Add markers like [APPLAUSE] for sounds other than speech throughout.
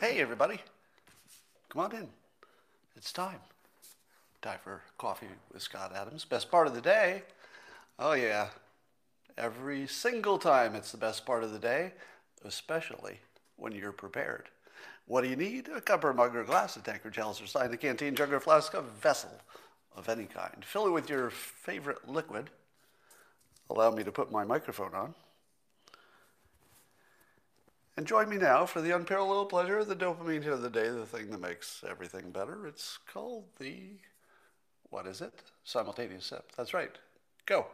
Hey, everybody. Come on in. It's time. Time for coffee with Scott Adams. Best part of the day. Oh, yeah. Every single time it's the best part of the day, especially when you're prepared. What do you need? A cup or mug or glass, a tankard, chalice or stein, a canteen, jug or flask, a vessel of any kind. Fill it with your favorite liquid. Allow me to put my microphone on. And join me now for the unparalleled pleasure of the dopamine hit of the day, the thing that makes everything better. It's called the, what is it? Simultaneous sip. That's right. Go.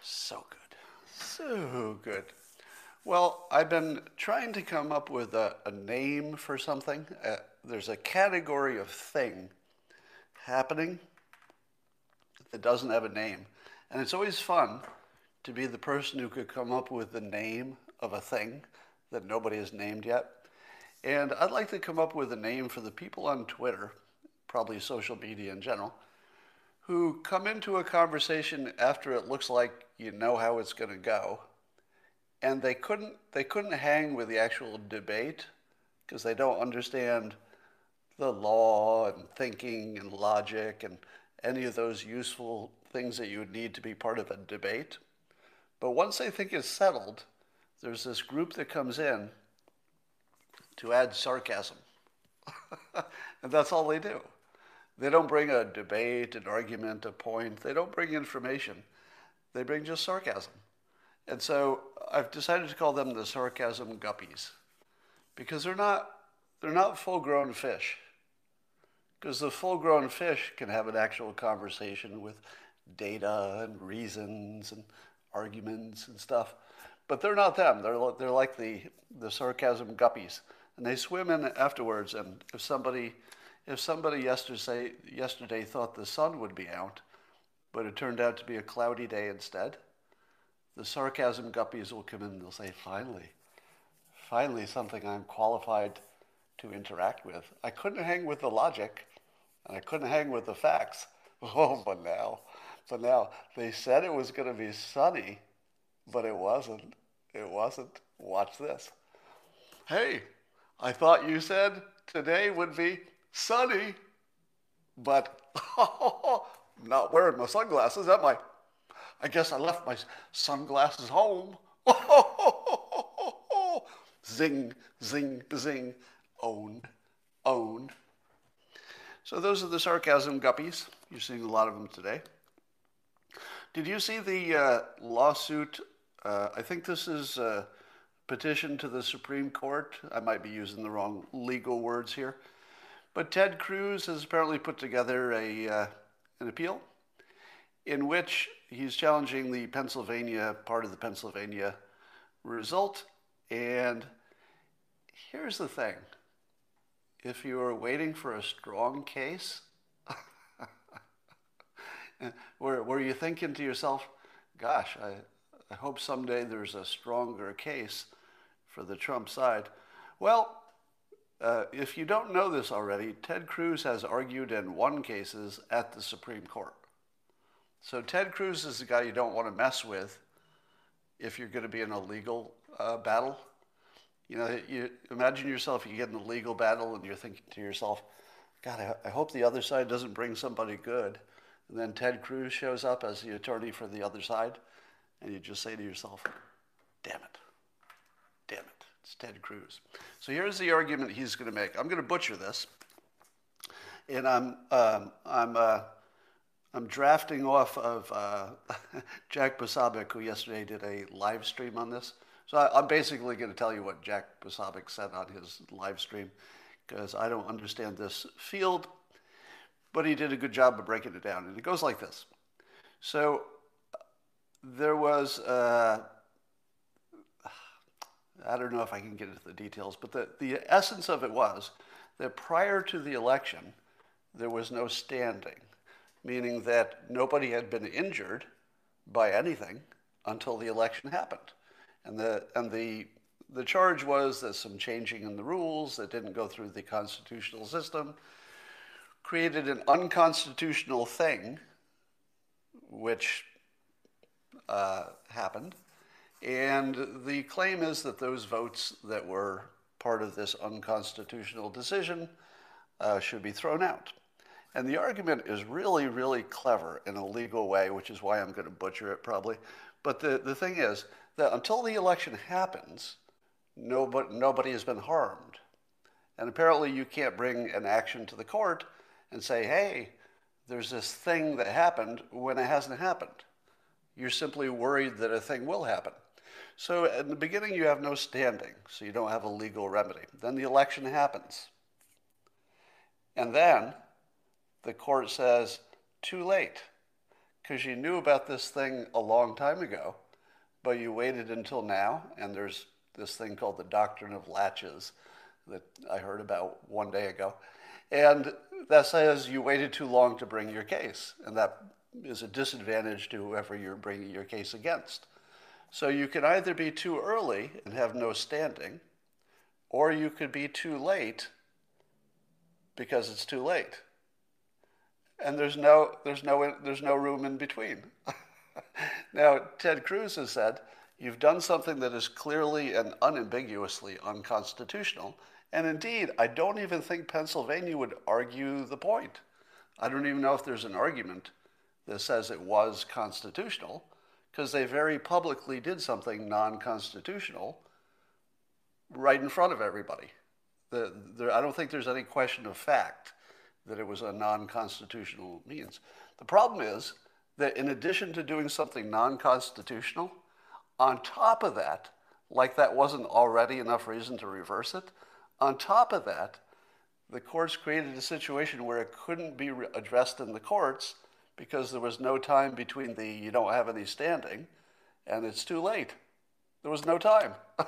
So good. So good. Well, I've been trying to come up with a, a name for something. Uh, there's a category of thing happening that doesn't have a name. And it's always fun to be the person who could come up with the name of a thing that nobody has named yet. And I'd like to come up with a name for the people on Twitter, probably social media in general, who come into a conversation after it looks like you know how it's going to go, and they couldn't they couldn't hang with the actual debate because they don't understand the law and thinking and logic and any of those useful things that you would need to be part of a debate. But once they think it's settled, there's this group that comes in to add sarcasm. [LAUGHS] and that's all they do. They don't bring a debate, an argument, a point. They don't bring information. They bring just sarcasm. And so I've decided to call them the sarcasm guppies because they're not, they're not full grown fish. Because the full grown fish can have an actual conversation with data and reasons and arguments and stuff. But they're not them. They're, they're like the, the sarcasm guppies. And they swim in afterwards. And if somebody, if somebody yesterday, yesterday thought the sun would be out, but it turned out to be a cloudy day instead, the sarcasm guppies will come in and they'll say, finally, finally something I'm qualified to interact with. I couldn't hang with the logic, and I couldn't hang with the facts. [LAUGHS] Oh, but now, but now they said it was going to be sunny, but it wasn't. It wasn't. Watch this. Hey, I thought you said today would be sunny, but [LAUGHS] not wearing my sunglasses, am I? I guess I left my sunglasses home. [LAUGHS] zing, zing, zing owned, owned. So those are the sarcasm guppies. You're seeing a lot of them today. Did you see the uh, lawsuit? Uh, I think this is a petition to the Supreme Court. I might be using the wrong legal words here. But Ted Cruz has apparently put together a, uh, an appeal in which he's challenging the Pennsylvania, part of the Pennsylvania result. And here's the thing if you are waiting for a strong case, [LAUGHS] where you're thinking to yourself, gosh, I, I hope someday there's a stronger case for the Trump side. Well, uh, if you don't know this already, Ted Cruz has argued and won cases at the Supreme Court. So Ted Cruz is the guy you don't want to mess with if you're going to be in a legal uh, battle. You know, you imagine yourself, you get in a legal battle and you're thinking to yourself, God, I, I hope the other side doesn't bring somebody good. And then Ted Cruz shows up as the attorney for the other side, and you just say to yourself, damn it, damn it, it's Ted Cruz. So here's the argument he's going to make. I'm going to butcher this, and I'm, um, I'm, uh, I'm drafting off of uh, [LAUGHS] Jack Posobiec, who yesterday did a live stream on this. So I, am basically going to tell you what Jack Posobiec said on his live stream because I don't understand this field, but he did a good job of breaking it down. And it goes like this. So there was, uh, I don't know if I can get into the details, but the, the essence of it was that prior to the election, there was no standing, meaning that nobody had been injured by anything until the election happened. And the, and the, the charge was that some changing in the rules that didn't go through the constitutional system created an unconstitutional thing, which uh, happened. And the claim is that those votes that were part of this unconstitutional decision uh, should be thrown out. And the argument is really, really clever in a legal way, which is why I'm going to butcher it probably. But the, the thing is that until the election happens, nobody, nobody has been harmed. And apparently, you can't bring an action to the court and say, hey, there's this thing that happened when it hasn't happened. You're simply worried that a thing will happen. So, in the beginning, you have no standing, so you don't have a legal remedy. Then the election happens. And then the court says, too late, because you knew about this thing a long time ago, but you waited until now, and there's this thing called the doctrine of laches that I heard about one day ago. And that says you waited too long to bring your case, and that is a disadvantage to whoever you're bringing your case against. So you can either be too early and have no standing, or you could be too late because it's too late. And there's no, there's no, there's no room in between. [LAUGHS] now, Ted Cruz has said, you've done something that is clearly and unambiguously unconstitutional. And indeed, I don't even think Pennsylvania would argue the point. I don't even know if there's an argument that says it was constitutional, because they very publicly did something non constitutional right in front of everybody. The, there, I don't think there's any question of fact that it was a non constitutional means. The problem is that in addition to doing something non constitutional, on top of that, like that wasn't already enough reason to reverse it, on top of that, the courts created a situation where it couldn't be re- addressed in the courts because there was no time between the you don't have any standing and it's too late. There was no time. [LAUGHS]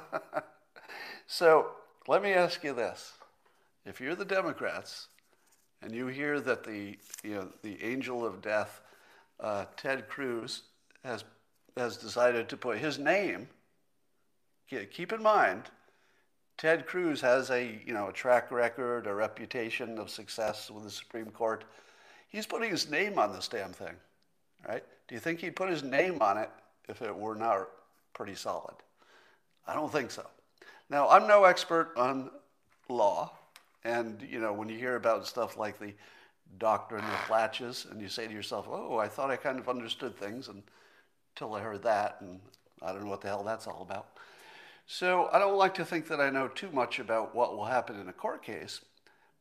so let me ask you this. If you're the Democrats and you hear that the, you know, the angel of death, uh, Ted Cruz, has, has decided to put his name, keep in mind, Ted Cruz has a, you know, a track record, a reputation of success with the Supreme Court. He's putting his name on this damn thing, right? Do you think he'd put his name on it if it were not pretty solid? I don't think so. Now, I'm no expert on law, and you know, when you hear about stuff like the doctrine of laches, and you say to yourself, "Oh, I thought I kind of understood things," until I heard that, and I don't know what the hell that's all about. So I don't like to think that I know too much about what will happen in a court case,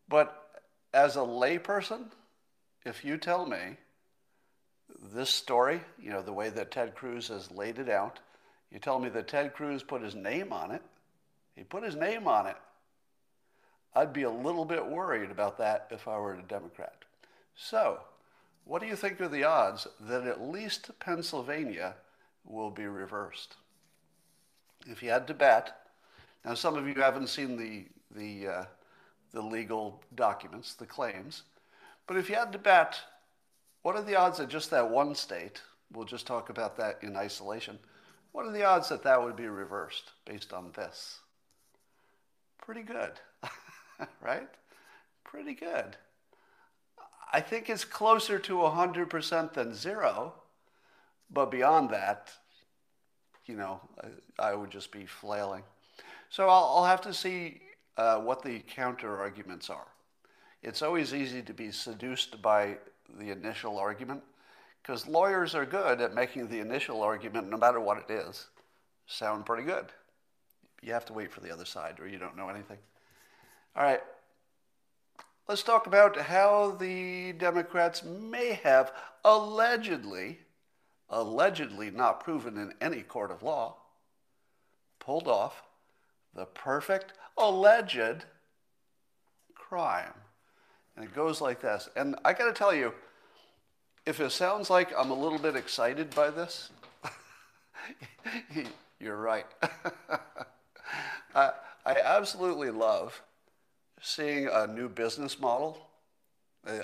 but as a layperson, if you tell me this story, you know, the way that Ted Cruz has laid it out, you tell me that Ted Cruz put his name on it, he put his name on it, I'd be a little bit worried about that if I were a Democrat. So, what do you think are the odds that at least Pennsylvania will be reversed? If you had to bet, now some of you haven't seen the, the, uh, the legal documents, the claims, but if you had to bet, what are the odds that just that one state, we'll just talk about that in isolation, what are the odds that that would be reversed based on this? Pretty good, [LAUGHS] right? Pretty good. I think it's closer to 100% than zero, but beyond that, you know, I, I would just be flailing. So I'll, I'll have to see uh, what the counter arguments are it's always easy to be seduced by the initial argument because lawyers are good at making the initial argument, no matter what it is, sound pretty good. You have to wait for the other side or you don't know anything. All right, let's talk about how the Democrats may have allegedly, allegedly not proven in any court of law, pulled off the perfect alleged crime. And it goes like this. And I got to tell you, if it sounds like I'm a little bit excited by this, [LAUGHS] you're right. [LAUGHS] I, I absolutely love seeing a new business model.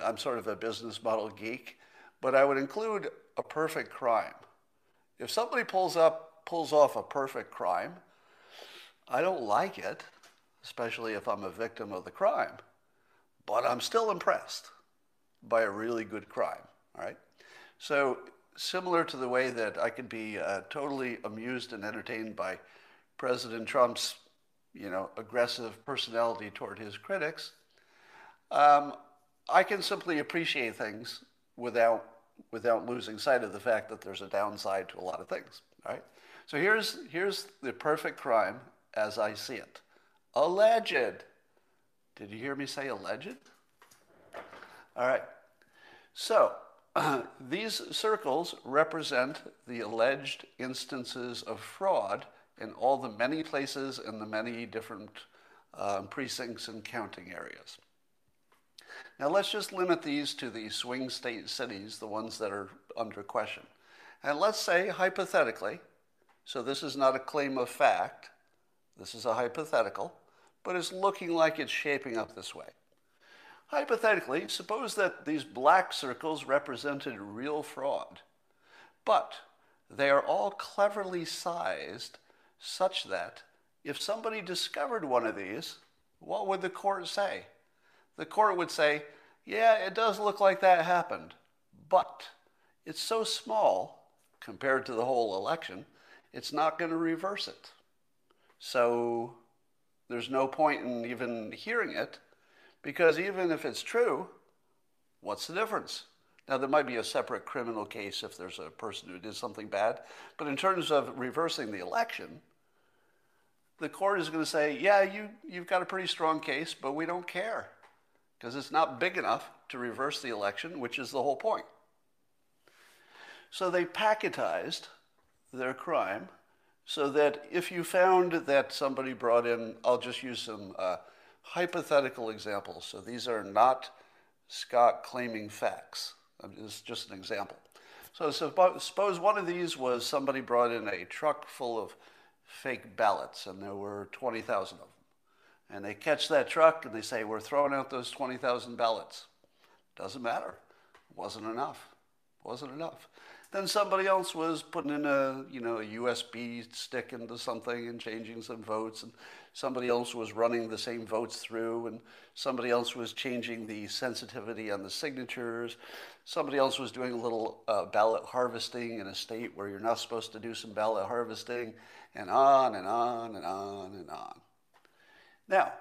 I'm sort of a business model geek, but I would include a perfect crime. If somebody pulls up, pulls off a perfect crime, I don't like it, especially if I'm a victim of the crime. But I'm still impressed by a really good crime. All right. So similar to the way that I could be uh, totally amused and entertained by President Trump's, you know, aggressive personality toward his critics, um, I can simply appreciate things without without losing sight of the fact that there's a downside to a lot of things. Right? So here's here's the perfect crime as I see it. Alleged. Did you hear me say alleged? All right. So [CLEARS THROAT] these circles represent the alleged instances of fraud in all the many places in the many different um, precincts and counting areas. Now let's just limit these to the swing state cities, the ones that are under question. And let's say hypothetically, so this is not a claim of fact, this is a hypothetical, but it's looking like it's shaping up this way. Hypothetically, suppose that these black circles represented real fraud, but they are all cleverly sized such that if somebody discovered one of these, what would the court say? The court would say, yeah, it does look like that happened, but it's so small compared to the whole election, it's not going to reverse it. So there's no point in even hearing it because even if it's true, what's the difference? Now, there might be a separate criminal case if there's a person who did something bad, but in terms of reversing the election, the court is going to say, yeah, you, you've got a pretty strong case, but we don't care because it's not big enough to reverse the election, which is the whole point. So they packetized their crime so that if you found that somebody brought in, I'll just use some uh, hypothetical examples. So these are not Scott claiming facts. It's just an example. So suppose one of these was somebody brought in a truck full of fake ballots, and there were 20,000 of them. And they catch that truck and they say, We're throwing out those 20,000 ballots. Doesn't matter. Wasn't enough. Wasn't enough. Then somebody else was putting in a, you know, a USB stick into something and changing some votes, and somebody else was running the same votes through, and somebody else was changing the sensitivity on the signatures. Somebody else was doing a little uh, ballot harvesting in a state where you're not supposed to do some ballot harvesting, and on and on and on and on. Now,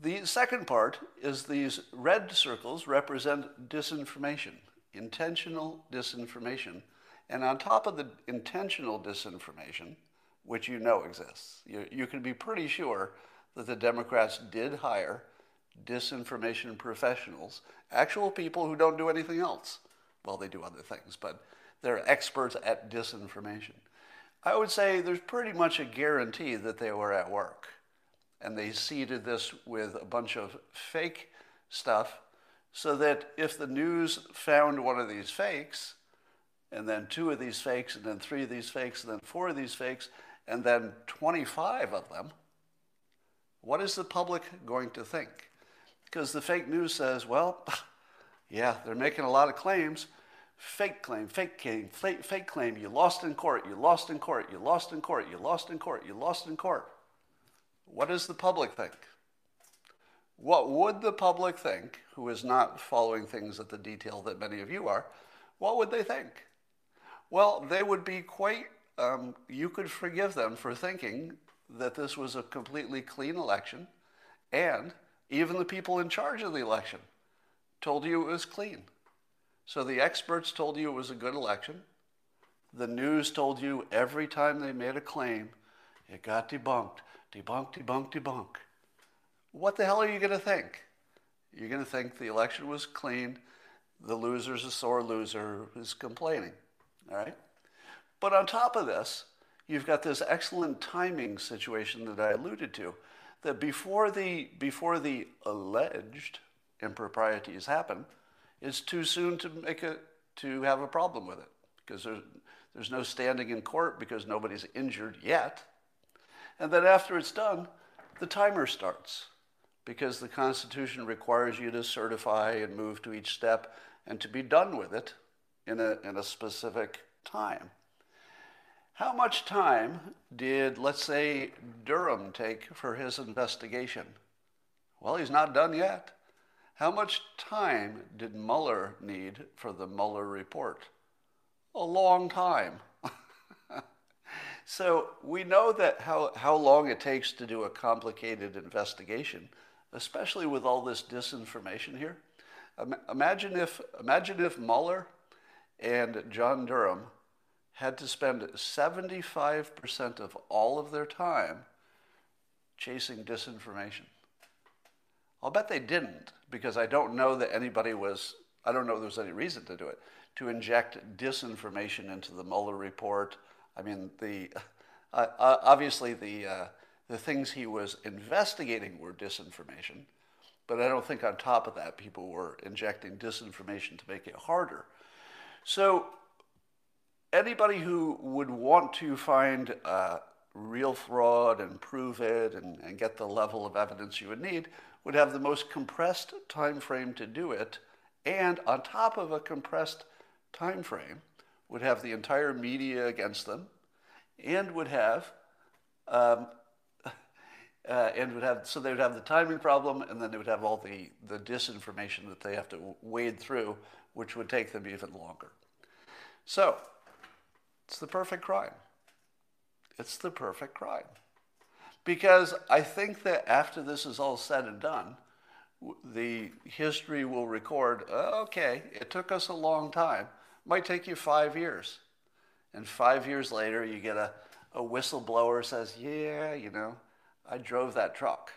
the second part is these red circles represent disinformation intentional disinformation. And on top of the intentional disinformation, which you know exists, you, you can be pretty sure that the Democrats did hire disinformation professionals, actual people who don't do anything else. Well, they do other things, but they're experts at disinformation. I would say there's pretty much a guarantee that they were at work. And they seeded this with a bunch of fake stuff so that if the news found one of these fakes, and then two of these fakes, and then three of these fakes, and then four of these fakes, and then 25 of them, what is the public going to think? Because the fake news says, well, [LAUGHS] yeah, they're making a lot of claims. Fake claim, fake claim, fake, fake claim. You lost in court, you lost in court, you lost in court, you lost in court, you lost in court. What does the public think? What would the public think, who is not following things at the detail that many of you are, what would they think? Well, they would be quite, um, you could forgive them for thinking that this was a completely clean election, and even the people in charge of the election told you it was clean. So the experts told you it was a good election. The news told you every time they made a claim, it got debunked, debunked, debunked, debunked what the hell are you going to think? You're going to think the election was clean, the loser's a sore loser who's complaining. All right? But on top of this, you've got this excellent timing situation that I alluded to that before the, before the alleged improprieties happen, it's too soon to make a, to have a problem with it because there's, there's no standing in court because nobody's injured yet. And then after it's done, the timer starts because the Constitution requires you to certify and move to each step and to be done with it in a, in a specific time. How much time did, let's say, Durham take for his investigation? Well, he's not done yet. How much time did Mueller need for the Mueller report? a long time. [LAUGHS] so we know that how, how long it takes to do a complicated investigation, especially with all this disinformation here. Imagine if, imagine if Mueller and John Durham had to spend 75% of all of their time chasing disinformation. I'll bet they didn't because I don't know that anybody was, I don't know there was any reason to do it, to inject disinformation into the Mueller report. I mean, the, [LAUGHS] uh, uh, obviously the, uh, the things he was investigating were disinformation, but I don't think on top of that people were injecting disinformation to make it harder. So anybody who would want to find uh, real fraud and prove it and, and get the level of evidence you would need would have the most compressed time frame to do it and on top of a compressed time frame would have the entire media against them and would have um, [LAUGHS] uh, and would have so they would have the timing problem and then they would have all the, the disinformation that they have to wade through which would take them even longer. So it's the perfect crime. It's the perfect crime because I think that after this is all said and done, the history will record okay, it took us a long time. It Might take you five years. And five years later, you get a, a whistleblower says, Yeah, you know, I drove that truck.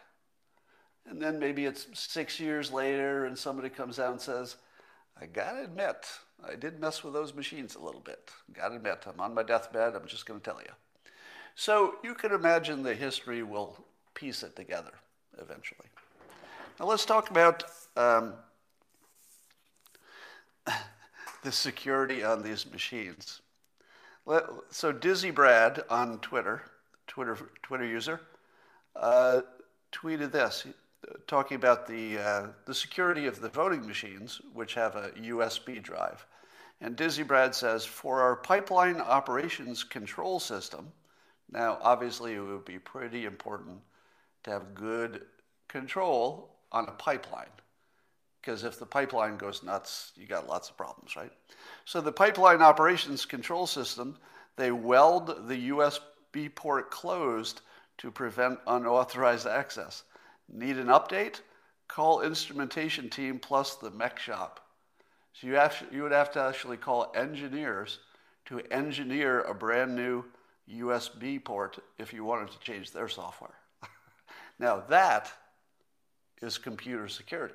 And then maybe it's six years later, and somebody comes out and says, I gotta admit, I did mess with those machines a little bit. Gotta admit, I'm on my deathbed, I'm just gonna tell you. So you can imagine the history will piece it together eventually. Now let's talk about um, [LAUGHS] the security on these machines. So Dizzy Brad on Twitter, Twitter Twitter user, uh, tweeted this, talking about the uh, the security of the voting machines, which have a USB drive. And Dizzy Brad says, for our pipeline operations control system, now, obviously, it would be pretty important to have good control on a pipeline. Because if the pipeline goes nuts, you got lots of problems, right? So the pipeline operations control system, they weld the USB port closed to prevent unauthorized access. Need an update? Call instrumentation team plus the mech shop. So you, have, you would have to actually call engineers to engineer a brand new USB port if you wanted to change their software. [LAUGHS] now that is computer security,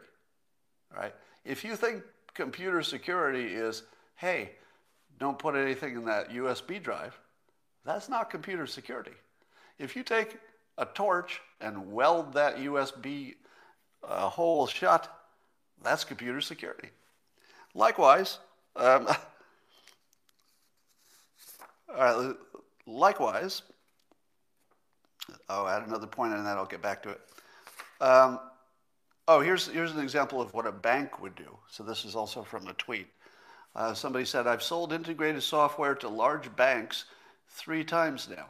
right? If you think computer security is, hey, don't put anything in that USB drive, that's not computer security. If you take a torch and weld that USB uh, hole shut, that's computer security. Likewise, um, [LAUGHS] all right, Likewise, I'll add another point and then I'll get back to it. Um, oh, here's, here's an example of what a bank would do. So this is also from a tweet. Uh, somebody said, I've sold integrated software to large banks three times now.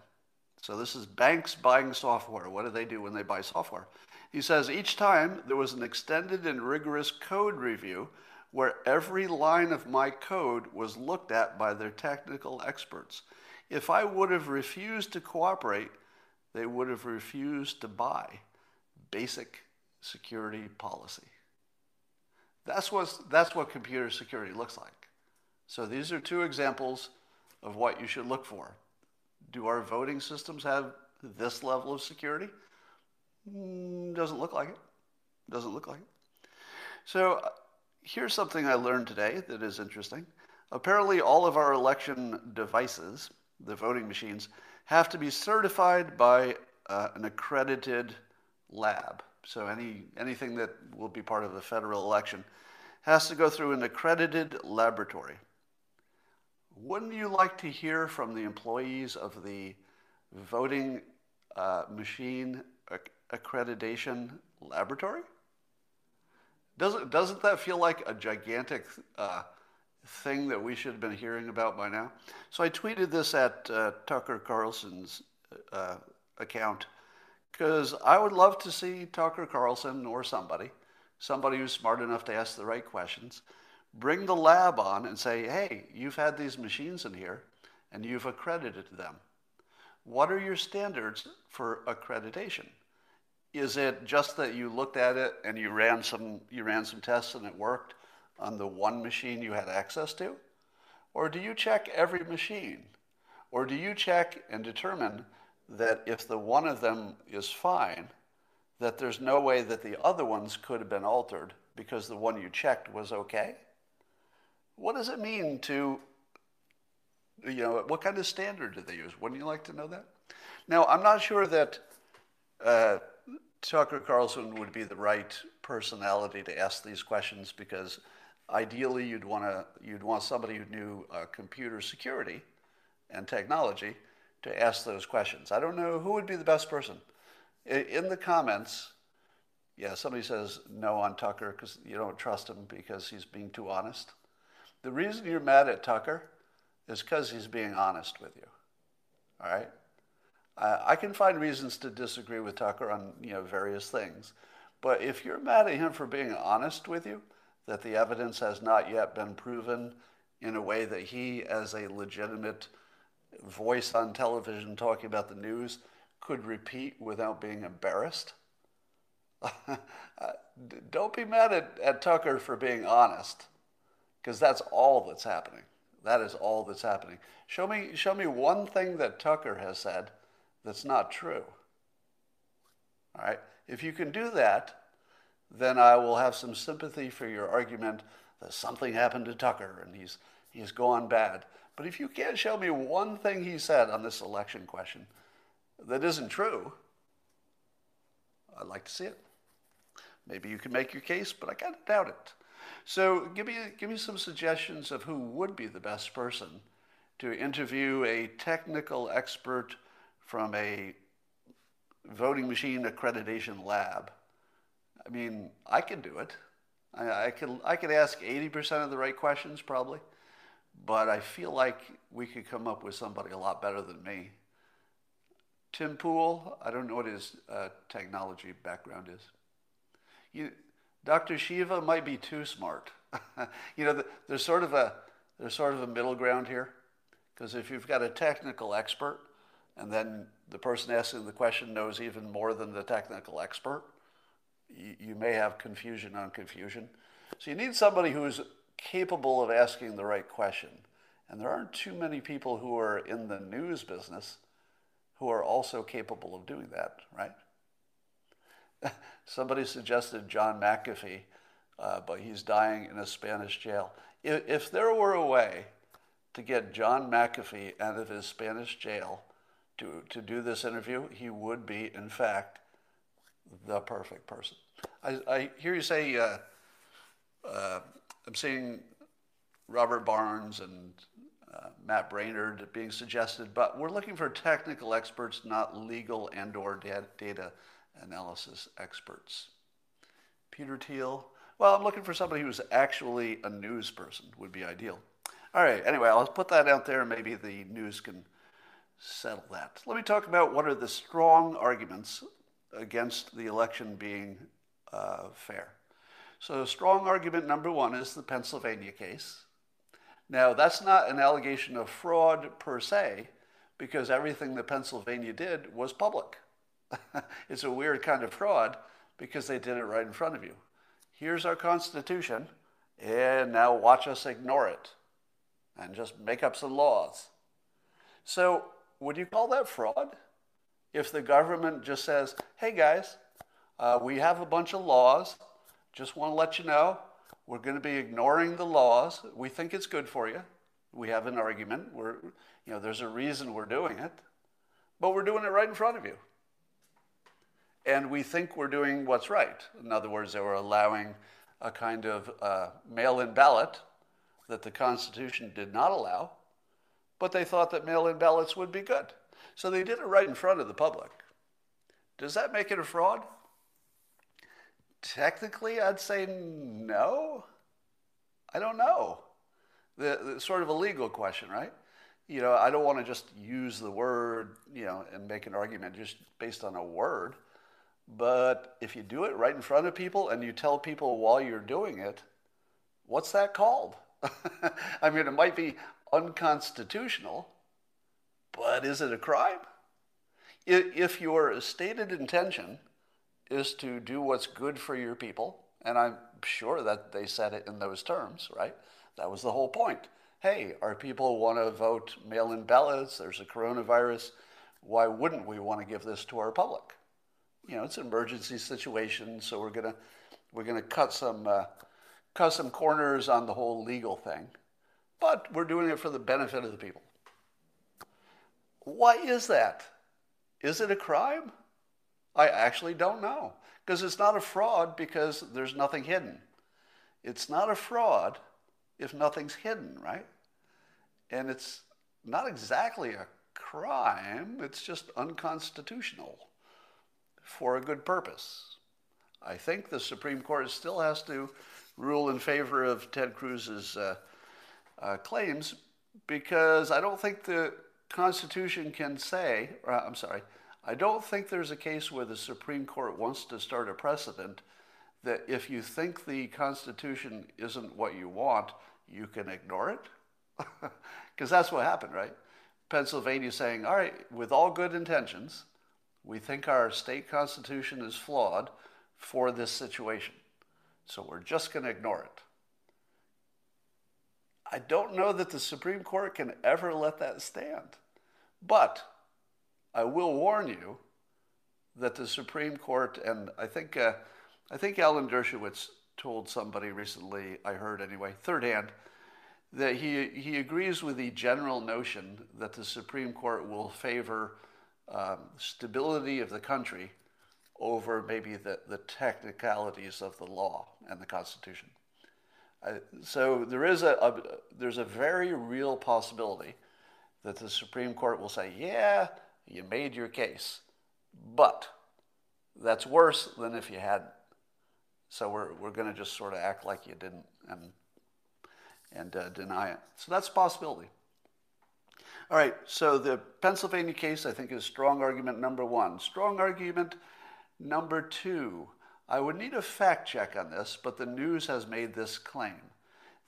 So this is banks buying software. What do they do when they buy software? He says, each time there was an extended and rigorous code review where every line of my code was looked at by their technical experts. If I would have refused to cooperate, they would have refused to buy basic security policy. That's what, that's what computer security looks like. So these are two examples of what you should look for. Do our voting systems have this level of security? Mm, doesn't look like it. Doesn't look like it. So uh, here's something I learned today that is interesting. Apparently, all of our election devices the voting machines, have to be certified by uh, an accredited lab. So any, anything that will be part of a federal election has to go through an accredited laboratory. Wouldn't you like to hear from the employees of the voting uh, machine accreditation laboratory? Doesn't, doesn't that feel like a gigantic uh, thing that we should have been hearing about by now. So I tweeted this at uh, Tucker Carlson's uh, account because I would love to see Tucker Carlson or somebody, somebody who's smart enough to ask the right questions, bring the lab on and say, hey, you've had these machines in here and you've accredited them. What are your standards for accreditation? Is it just that you looked at it and you ran some you ran some tests and it worked on the one machine you had access to? Or do you check every machine? Or do you check and determine that if the one of them is fine, that there's no way that the other ones could have been altered because the one you checked was okay? What does it mean to, you know, what kind of standard do they use? Wouldn't you like to know that? Now, I'm not sure that uh, Tucker Carlson would be the right personality to ask these questions because ideally you'd want to you'd want somebody who knew uh, computer security and technology to ask those questions. I don't know who would be the best person. In the comments, yeah, somebody says no on Tucker because you don't trust him because he's being too honest. The reason you're mad at Tucker is because he's being honest with you. All right? I can find reasons to disagree with Tucker on you know various things, but if you're mad at him for being honest with you, that the evidence has not yet been proven in a way that he, as a legitimate voice on television talking about the news, could repeat without being embarrassed. [LAUGHS] Uh, don't be mad at, at Tucker for being honest, because that's all that's happening. That is all that's happening. Show me, show me one thing that Tucker has said that's not true. All right? If you can do that, then I will have some sympathy for your argument that something happened to Tucker and he's, he's gone bad. But if you can't show me one thing he said on this election question that isn't true, I'd like to see it. Maybe you can make your case, but I kind of doubt it. So give me, give me some suggestions of who would be the best person to interview a technical expert from a voting machine accreditation lab. I mean, I can do it. I, I can I could ask 80% of the right questions probably, but I feel like we could come up with somebody a lot better than me. Tim Pool, I don't know what his uh, technology background is. You, Dr. Shiva might be too smart. [LAUGHS] you know, there's sort of a there's sort of a middle ground here, because if you've got a technical expert and then the person asking the question knows even more than the technical expert, you, may have confusion on confusion. So you need somebody who's capable of asking the right question. And there aren't too many people who are in the news business who are also capable of doing that, right? [LAUGHS] Somebody suggested John McAfee, uh, but he's dying in a Spanish jail. If, if there were a way to get John McAfee out of his Spanish jail to, to do this interview, he would be, in fact, the perfect person. I, I hear you say, uh, uh, I'm seeing Robert Barnes and uh, Matt Braynard being suggested, but we're looking for technical experts, not legal and or data analysis experts. Peter Thiel, well, I'm looking for somebody who's actually a news person would be ideal. All right, anyway, I'll put that out there maybe the news can settle that. Let me talk about what are the strong arguments against the election being uh, fair. So, strong argument number one is the Pennsylvania case. Now, that's not an allegation of fraud per se, because everything that Pennsylvania did was public. [LAUGHS] it's a weird kind of fraud because they did it right in front of you. Here's our Constitution, and now watch us ignore it and just make up some laws. So, would you call that fraud? If the government just says, hey guys, uh, we have a bunch of laws, just want to let you know, we're going to be ignoring the laws. We think it's good for you. We have an argument. We're, you know, there's a reason we're doing it, but we're doing it right in front of you. And we think we're doing what's right. In other words, they were allowing a kind of uh, mail in ballot that the Constitution did not allow but they thought that mail in ballots would be good. So they did it right in front of the public. Does that make it a fraud? Technically, I'd say no. I don't know. The, the, sort of a legal question, right? You know, I don't want to just use the word, you know, and make an argument just based on a word. But if you do it right in front of people and you tell people while you're doing it What's that called? [LAUGHS] I mean, it might be unconstitutional, but is it a crime? If your stated intention is to do what's good for your people, and I'm sure that they said it in those terms, right? That was the whole point. Hey, our people want to vote mail in ballots, there's a coronavirus. Why wouldn't we want to give this to our public? You know, it's an emergency situation, so we're to we're to cut some uh, cut some corners on the whole legal thing, but we're doing it for the benefit of the people. Why is that? Is it a crime? I actually don't know. Because it's not a fraud because there's nothing hidden. It's not a fraud if nothing's hidden, right? And it's not exactly a crime, it's just unconstitutional for a good purpose. I think the Supreme Court still has to rule in favor of Ted Cruz's uh, uh, claims because I don't think the Constitution can say, uh, I'm sorry, I don't think there's a case where the Supreme Court wants to start a precedent that if you think the Constitution isn't what you want, you can ignore it. [LAUGHS] Because that's what happened, right? Pennsylvania saying, all right, with all good intentions, we think our state constitution is flawed for this situation. So we're just going to ignore it. I don't know that the Supreme Court can ever let that stand. But I will warn you that the Supreme Court, and I think, uh, I think Alan Dershowitz told somebody recently, I heard anyway, third hand, that he, he agrees with the general notion that the Supreme Court will favor um, stability of the country over maybe the, the technicalities of the law and the Constitution. Uh, so there is a, a, there's a very real possibility that the Supreme Court will say, yeah, you made your case. But that's worse than if you hadn't. So we're, we're going to just sort of act like you didn't and, and uh, deny it. So that's a possibility. All right, so the Pennsylvania case, I think, is strong argument number one. Strong argument number two. I would need a fact check on this, but the news has made this claim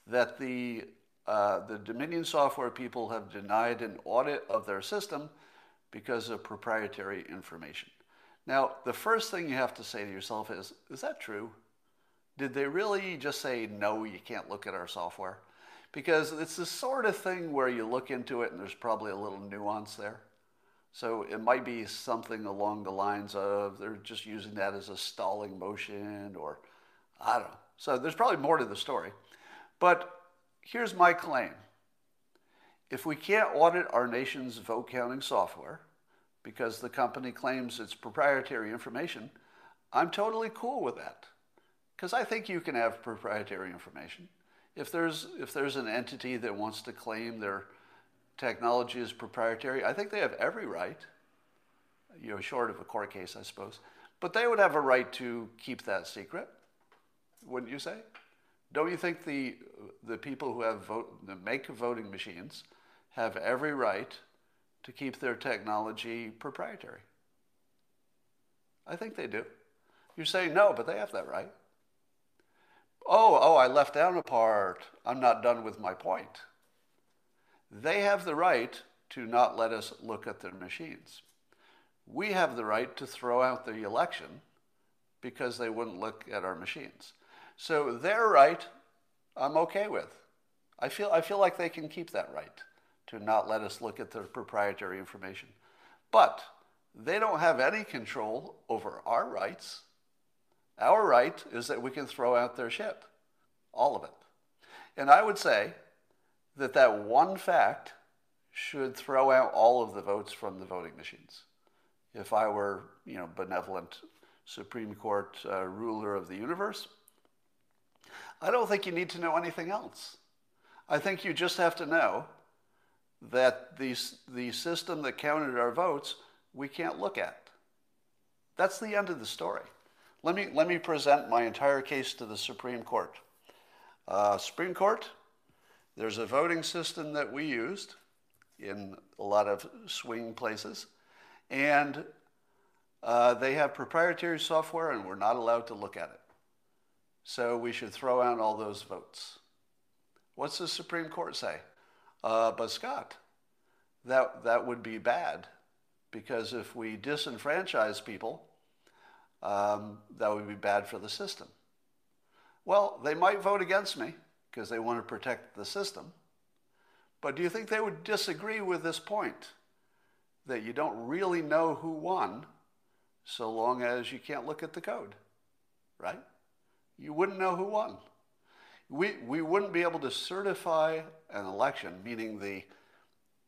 that the, uh, the Dominion software people have denied an audit of their system because of proprietary information. Now, the first thing you have to say to yourself is, is that true? Did they really just say, no, you can't look at our software? Because it's the sort of thing where you look into it and there's probably a little nuance there. So it might be something along the lines of they're just using that as a stalling motion or I don't know. So there's probably more to the story. But here's my claim if we can't audit our nation's vote counting software because the company claims it's proprietary information, I'm totally cool with that. Because I think you can have proprietary information. If there's, if there's an entity that wants to claim their technology is proprietary, I think they have every right, you know, short of a court case, I suppose. But they would have a right to keep that secret, wouldn't you say? Don't you think the, the people who have vote, make voting machines have every right to keep their technology proprietary. I think they do. You're saying no, but they have that right. Oh, oh, I left down a part. I'm not done with my point. They have the right to not let us look at their machines. We have the right to throw out the election because they wouldn't look at our machines. So their right, I'm okay with. I feel, I feel like they can keep that right to not let us look at their proprietary information. But they don't have any control over our rights. Our right is that we can throw out their shit, all of it. And I would say that that one fact should throw out all of the votes from the voting machines. If I were, you know, benevolent Supreme Court uh, ruler of the universe, I don't think you need to know anything else. I think you just have to know that the, the system that counted our votes, we can't look at. That's the end of the story. Let me, let me present my entire case to the Supreme Court. Uh, Supreme Court, there's a voting system that we used in a lot of swing places, and uh, they have proprietary software, and we're not allowed to look at it. So we should throw out all those votes. What's the Supreme Court say? Uh, but Scott, that, that would be bad because if we disenfranchise people, um, that would be bad for the system. Well, they might vote against me because they want to protect the system. But do you think they would disagree with this point that you don't really know who won so long as you can't look at the code, right? You wouldn't know who won. We, we wouldn't be able to certify an election, meaning the,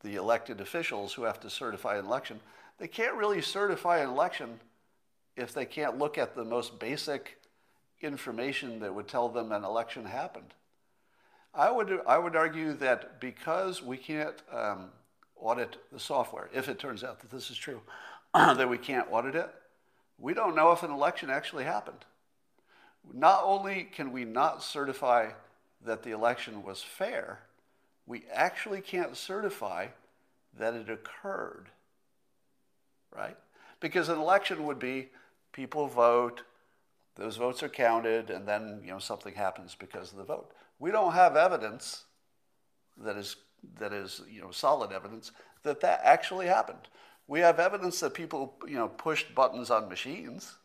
the elected officials who have to certify an election. They can't really certify an election if they can't look at the most basic information that would tell them an election happened. I would, I would argue that because we can't um, audit the software, if it turns out that this is true, [CLEARS THROAT] that we can't audit it, we don't know if an election actually happened. Not only can we not certify that the election was fair, we actually can't certify that it occurred, right? Because an election would be people vote, those votes are counted, and then you know something happens because of the vote. We don't have evidence that is that is you know solid evidence that that actually happened. We have evidence that people you know pushed buttons on machines,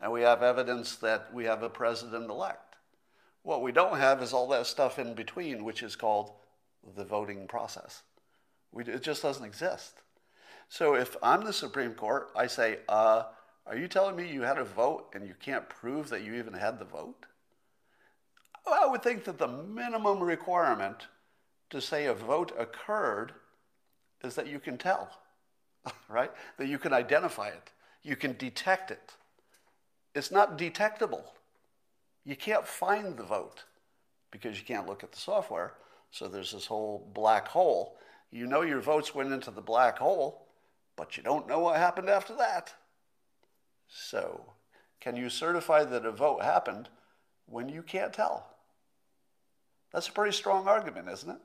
and we have evidence that we have a president elect. What we don't have is all that stuff in between, which is called the voting process. We, it just doesn't exist. So if I'm the Supreme Court, I say, uh, are you telling me you had a vote and you can't prove that you even had the vote? Well, I would think that the minimum requirement to say a vote occurred is that you can tell, [LAUGHS] right? That you can identify it, you can detect it. It's not detectable. You can't find the vote because you can't look at the software. So there's this whole black hole. You know your votes went into the black hole, but you don't know what happened after that. So, can you certify that a vote happened when you can't tell? That's a pretty strong argument, isn't it?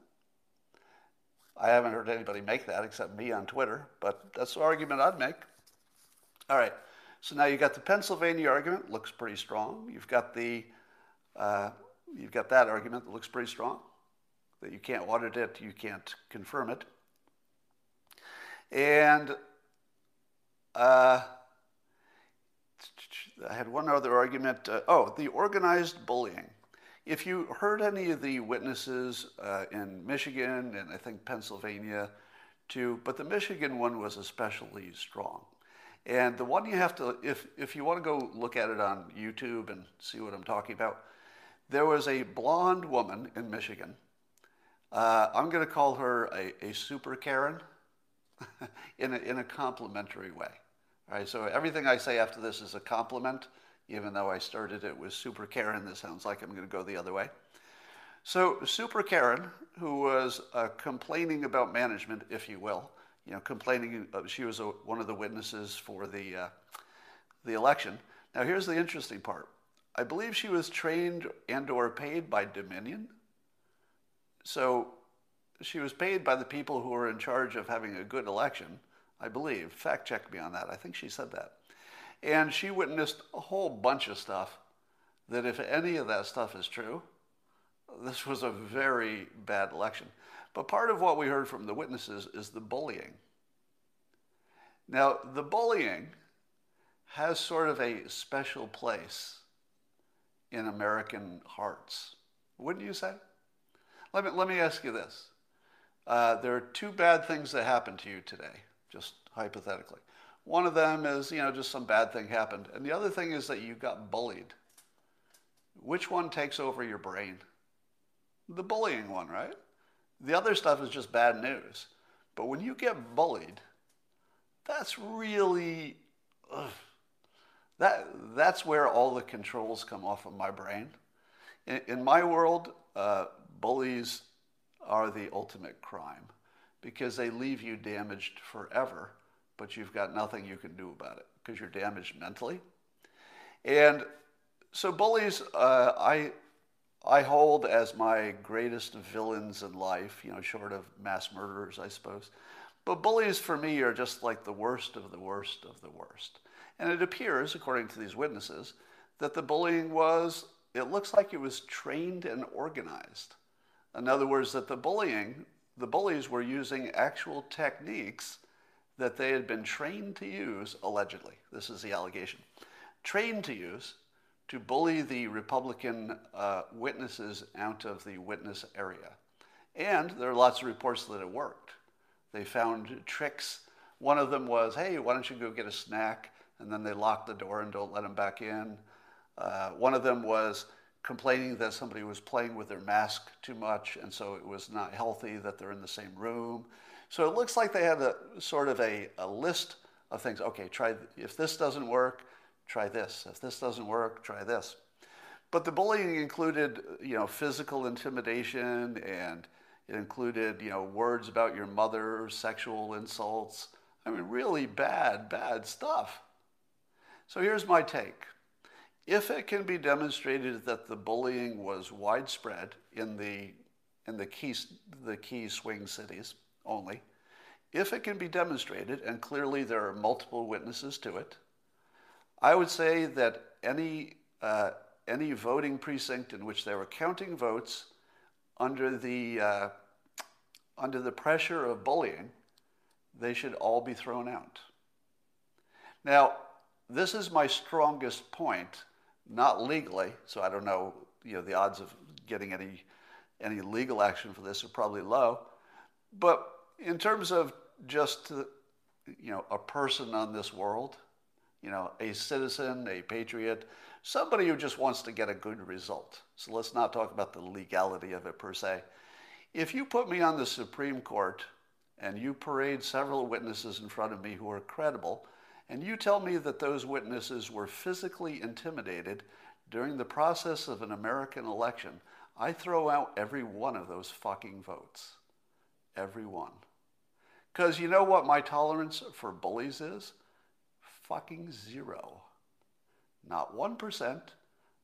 I haven't heard anybody make that except me on Twitter, but that's the argument I'd make. All right, so now you've got the Pennsylvania argument, looks pretty strong. You've got the uh, you've got that argument that looks pretty strong, that you can't audit it, you can't confirm it. And uh, I had one other argument. Uh, oh, the organized bullying. If you heard any of the witnesses uh, in Michigan and I think Pennsylvania too, but the Michigan one was especially strong. And the one you have to, if, if you want to go look at it on YouTube and see what I'm talking about, there was a blonde woman in Michigan. Uh, I'm going to call her a, a super Karen [LAUGHS] in, a, in a complimentary way. All right, so everything I say after this is a compliment, even though I started it with Super Karen. This sounds like I'm going to go the other way. So Super Karen, who was uh, complaining about management, if you will, you know, complaining, uh, she was a, one of the witnesses for the, uh, the election. Now here's the interesting part. I believe she was trained and or paid by Dominion. So she was paid by the people who were in charge of having a good election I believe. Fact check me on that. I think she said that. And she witnessed a whole bunch of stuff that, if any of that stuff is true, this was a very bad election. But part of what we heard from the witnesses is the bullying. Now, the bullying has sort of a special place in American hearts, wouldn't you say? Let me, let me ask you this. Uh, there are two bad things that happened to you today just hypothetically. One of them is, you know, just some bad thing happened. And the other thing is that you got bullied. Which one takes over your brain? The bullying one, right? The other stuff is just bad news. But when you get bullied, that's really, ugh, that, that's where all the controls come off of my brain. In, in my world, uh, bullies are the ultimate crime because they leave you damaged forever, but you've got nothing you can do about it because you're damaged mentally. And so bullies, uh, I, I hold as my greatest villains in life, you know, short of mass murderers, I suppose. But bullies for me are just like the worst of the worst of the worst. And it appears, according to these witnesses, that the bullying was, it looks like it was trained and organized. In other words, that the bullying, the bullies were using actual techniques that they had been trained to use, allegedly. This is the allegation. Trained to use to bully the Republican uh, witnesses out of the witness area. And there are lots of reports that it worked. They found tricks. One of them was, hey, why don't you go get a snack? And then they lock the door and don't let them back in. Uh, one of them was complaining that somebody was playing with their mask too much, and so it was not healthy that they're in the same room. So it looks like they had a sort of a, a list of things. Okay, try if this doesn't work, try this. If this doesn't work, try this. But the bullying included, you know, physical intimidation and it included, you know, words about your mother, sexual insults. I mean, really bad, bad stuff. So here's my take. If it can be demonstrated that the bullying was widespread in the, in the, key, the key swing cities only, if it can be demonstrated, and clearly there are multiple witnesses to it, I would say that any, uh, any voting precinct in which they were counting votes under the, uh, under the pressure of bullying, they should all be thrown out. Now, this is my strongest point, not legally, so I don't know, you know, the odds of getting any, any legal action for this are probably low. But in terms of just, you know, a person on this world, you know, a citizen, a patriot, somebody who just wants to get a good result. So let's not talk about the legality of it per se. If you put me on the Supreme Court and you parade several witnesses in front of me who are credible, and you tell me that those witnesses were physically intimidated during the process of an American election, I throw out every one of those fucking votes. Every one. Because you know what my tolerance for bullies is? fucking zero. Not 1%,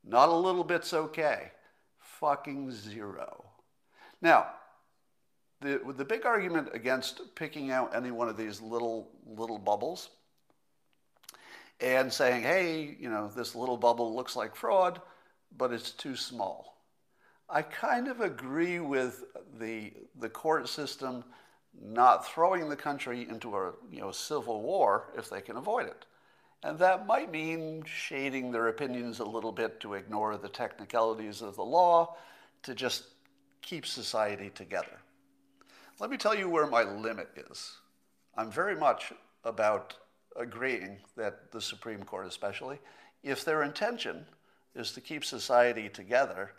not a little bit's okay. Fucking zero. Now, the, the big argument against picking out any one of these little, little bubbles and saying, hey, you know, this little bubble looks like fraud, but it's too small. I kind of agree with the, the court system not throwing the country into a you know, civil war if they can avoid it. And that might mean shading their opinions a little bit to ignore the technicalities of the law, to just keep society together. Let me tell you where my limit is. I'm very much about agreeing that the Supreme Court, especially, if their intention is to keep society together,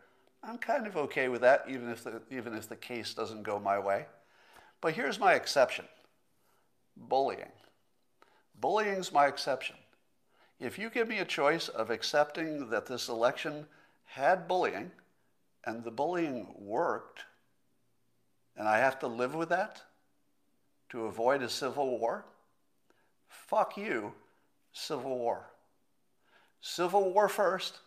I'm kind of okay with that, even if the, even if the case doesn't go my way. But here's my exception bullying. Bullying's my exception. If you give me a choice of accepting that this election had bullying and the bullying worked, and I have to live with that to avoid a civil war, fuck you, civil war. Civil war first,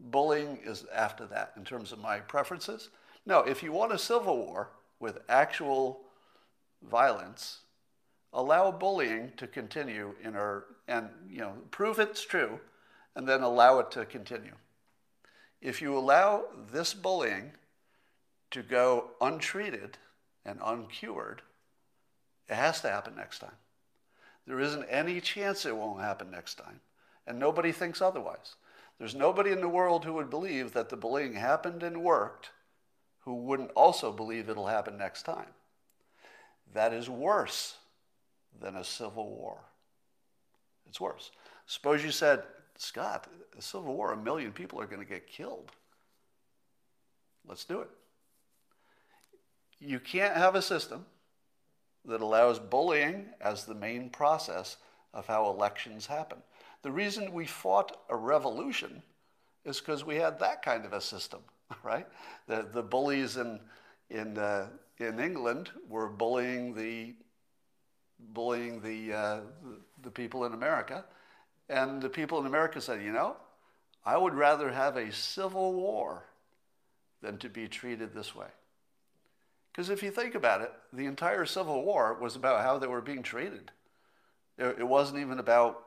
bullying is after that in terms of my preferences. No, if you want a civil war with actual violence, allow bullying to continue in our and you know prove it's true and then allow it to continue. If you allow this bullying to go untreated and uncured it has to happen next time. There isn't any chance it won't happen next time and nobody thinks otherwise there's nobody in the world who would believe that the bullying happened and worked who wouldn't also believe it'll happen next time that is worse than a civil war. It's worse. Suppose you said, Scott, a civil war, a million people are going to get killed. Let's do it. You can't have a system that allows bullying as the main process of how elections happen. The reason we fought a revolution is because we had that kind of a system, [LAUGHS] right? The, the bullies in, in, uh, in England were bullying the bullying the, uh, the people in America. And the people in America said, you know, I would rather have a civil war than to be treated this way. Because if you think about it, the entire Civil War was about how they were being treated. It wasn't even about,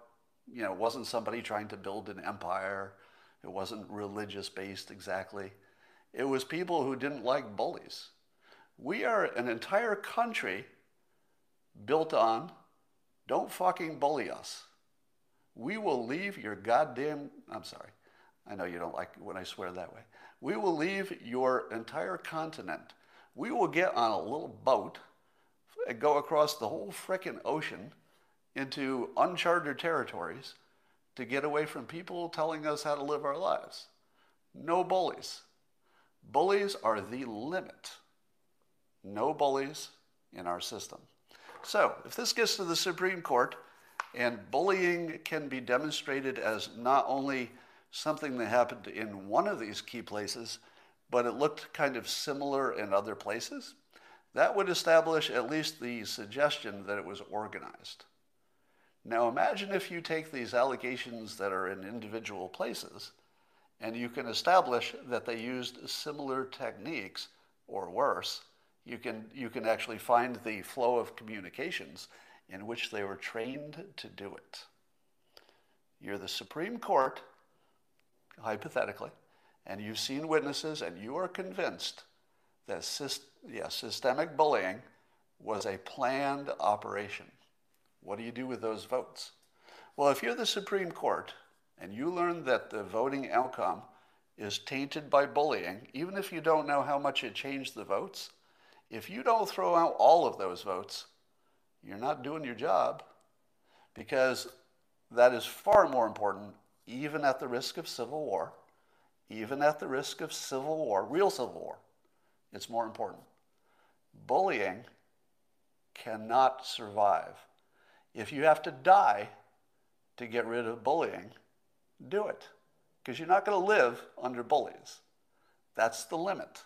you know, wasn't somebody trying to build an empire. It wasn't religious based exactly. It was people who didn't like bullies. We are an entire country built on don't fucking bully us. We will leave your goddamn, I'm sorry. I know you don't like when I swear that way. We will leave your entire continent. We will get on a little boat and go across the whole frickin' ocean into uncharted territories to get away from people telling us how to live our lives. No bullies. Bullies are the limit. No bullies in our system. So, if this gets to the Supreme Court and bullying can be demonstrated as not only something that happened in one of these key places, but it looked kind of similar in other places, that would establish at least the suggestion that it was organized. Now imagine if you take these allegations that are in individual places and you can establish that they used similar techniques or worse. You can, you can actually find the flow of communications in which they were trained to do it. You're the Supreme Court, hypothetically, and you've seen witnesses and you are convinced that syst- yeah, systemic bullying was a planned operation. What do you do with those votes? Well, if you're the Supreme Court and you learn that the voting outcome is tainted by bullying, even if you don't know how much it changed the votes, if you don't throw out all of those votes, you're not doing your job because that is far more important, even at the risk of civil war, even at the risk of civil war, real civil war. It's more important. Bullying cannot survive. If you have to die to get rid of bullying, do it. Because you're not going to live under bullies. That's the limit.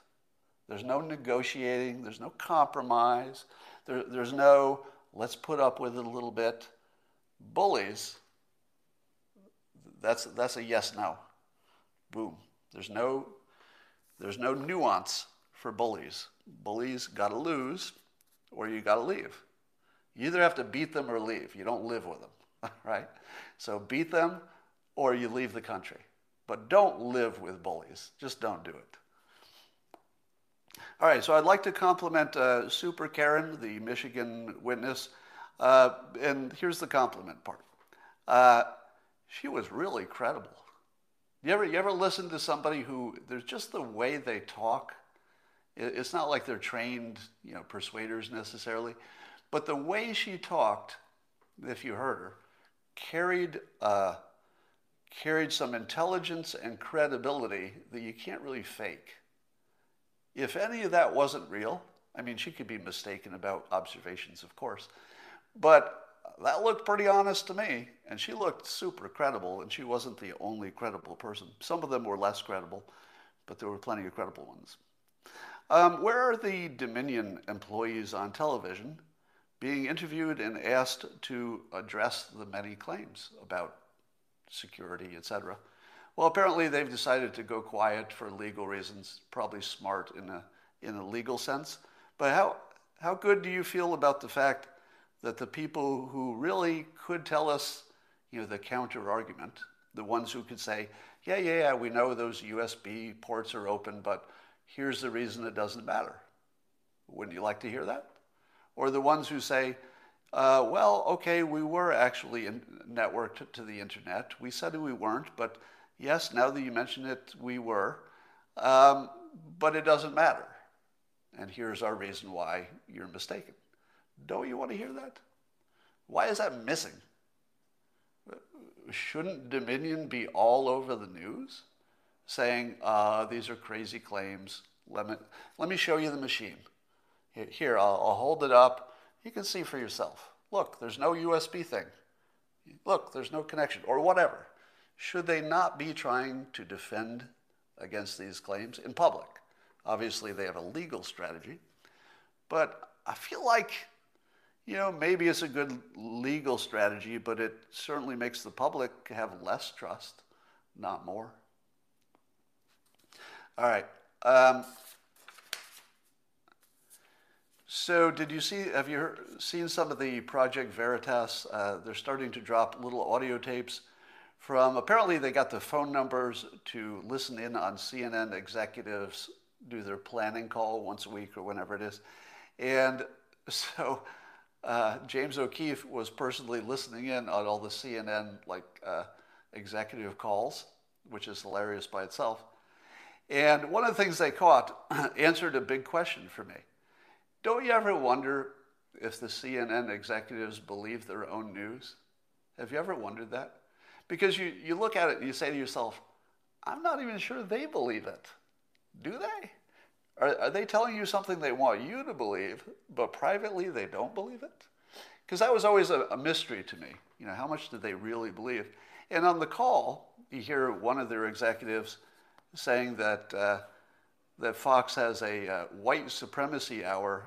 There's no negotiating, there's no compromise, there, there's no let's put up with it a little bit. Bullies, that's, that's a yes no. Boom. There's no, there's no nuance for bullies. Bullies got to lose or you got to leave. You either have to beat them or leave. You don't live with them, [LAUGHS] right? So beat them or you leave the country. But don't live with bullies. Just don't do it. All right, so I'd like to compliment uh, Super Karen, the Michigan witness. Uh, and here's the compliment part. Uh, she was really credible. You ever, you ever listen to somebody who, there's just the way they talk. It's not like they're trained, you know, persuaders necessarily, but the way she talked, if you heard her, carried uh, carried some intelligence and credibility that you can't really fake. If any of that wasn't real, I mean, she could be mistaken about observations, of course, but that looked pretty honest to me, and she looked super credible, and she wasn't the only credible person. Some of them were less credible, but there were plenty of credible ones. Um, where are the Dominion employees on television being interviewed and asked to address the many claims about security, etc. Well, apparently they've decided to go quiet for legal reasons, probably smart in a, in a legal sense. But how, how good do you feel about the fact that the people who really could tell us, you know, the counter argument, the ones who could say, yeah, yeah, yeah, we know those USB ports are open, but here's the reason it doesn't matter. Wouldn't you like to hear that? Or the ones who say, uh, well, okay, we were actually networked to the internet. We said we weren't, but yes, now that you mention it, we were. Um, but it doesn't matter. And here's our reason why you're mistaken. Don't you want to hear that? Why is that missing? Shouldn't Dominion be all over the news saying, uh, these are crazy claims? Let me, let me show you the machine. Here, I'll, I'll hold it up you can see for yourself. Look, there's no USB thing. Look, there's no connection, or whatever. Should they not be trying to defend against these claims in public? Obviously, they have a legal strategy, but I feel like, you know, maybe it's a good legal strategy, but it certainly makes the public have less trust, not more. All right. Um, so, did you see? Have you heard, seen some of the Project Veritas? Uh, they're starting to drop little audio tapes from apparently they got the phone numbers to listen in on CNN executives do their planning call once a week or whenever it is. And [LAUGHS] so uh, James O'Keefe was personally listening in on all the CNN like uh, executive calls, which is hilarious by itself. And one of the things they caught [CLEARS THROAT] answered a big question for me. Don't you ever wonder if the CNN executives believe their own news? Have you ever wondered that? Because you, you look at it and you say to yourself, I'm not even sure they believe it. Do they? Are, are they telling you something they want you to believe, but privately they don't believe it? Because that was always a, a mystery to me. You know, how much did they really believe? And on the call, you hear one of their executives saying that, uh, that Fox has a uh, white supremacy hour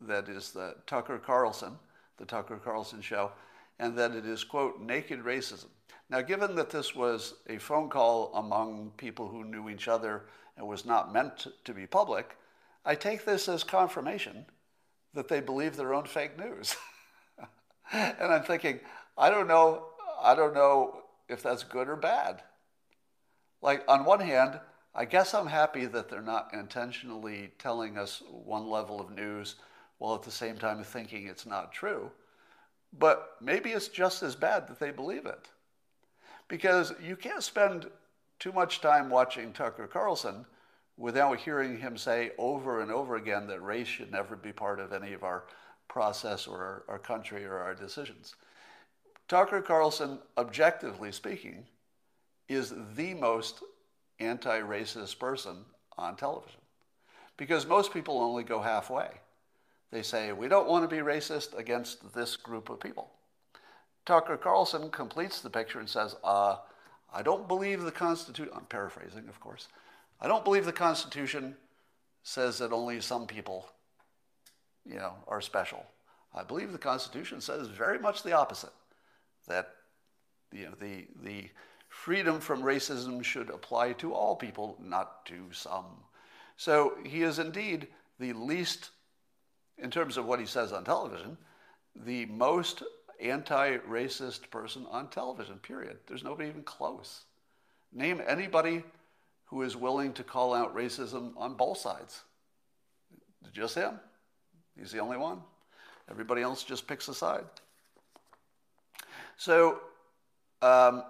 that is the Tucker Carlson, the Tucker Carlson show, and that it is, quote, naked racism. Now, given that this was a phone call among people who knew each other and was not meant to be public, I take this as confirmation that they believe their own fake news. [LAUGHS] and I'm thinking, I don't know, I don't know if that's good or bad. Like on one hand, I guess I'm happy that they're not intentionally telling us one level of news while at the same time thinking it's not true. But maybe it's just as bad that they believe it. Because you can't spend too much time watching Tucker Carlson without hearing him say over and over again that race should never be part of any of our process or our, country or our decisions. Tucker Carlson, objectively speaking, is the most anti racist person on television because most people only go halfway. They say, we don't want to be racist against this group of people. Tucker Carlson completes the picture and says, uh, I don't believe the Constitution, I'm paraphrasing, of course. I don't believe the Constitution says that only some people, you know, are special. I believe the Constitution says very much the opposite, that you know, the, the freedom from racism should apply to all people, not to some. So he is indeed the least, in terms of what he says on television, the most anti racist person on television, period. There's nobody even close. Name anybody who is willing to call out racism on both sides. Just him. He's the only one. Everybody else just picks a side. So um,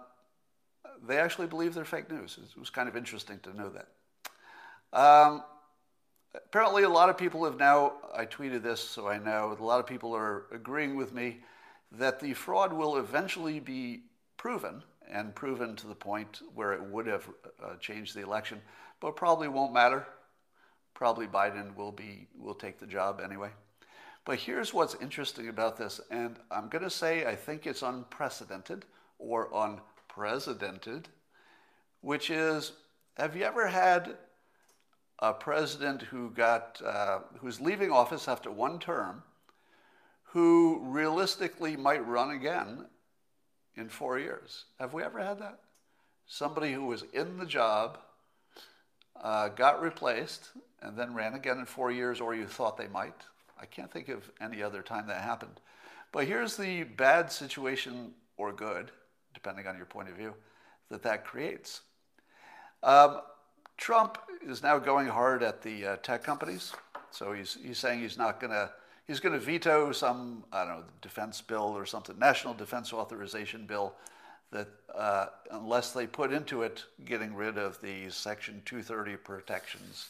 they actually believe their fake news. It was kind of interesting to know that. Um, apparently, a lot of people have now, I tweeted this so I know, a lot of people are agreeing with me that the fraud will eventually be proven and proven to the point where it would have uh, changed the election, but probably won't matter. Probably Biden will be will take the job anyway. But here's what's interesting about this, and I'm going to say I think it's unprecedented or unprecedented, which is have you ever had a president who got uh, who's leaving office after one term, who realistically might run again in four years? Have we ever had that? Somebody who was in the job, uh, got replaced, and then ran again in four years, or you thought they might. I can't think of any other time that happened. But here's the bad situation, or good, depending on your point of view, that that creates. Um, Trump is now going hard at the uh, tech companies. So he's, he's saying he's not going to he's going to veto some I don't know defense bill or something, national defense authorization bill, that uh, unless they put into it getting rid of the Section 230 protections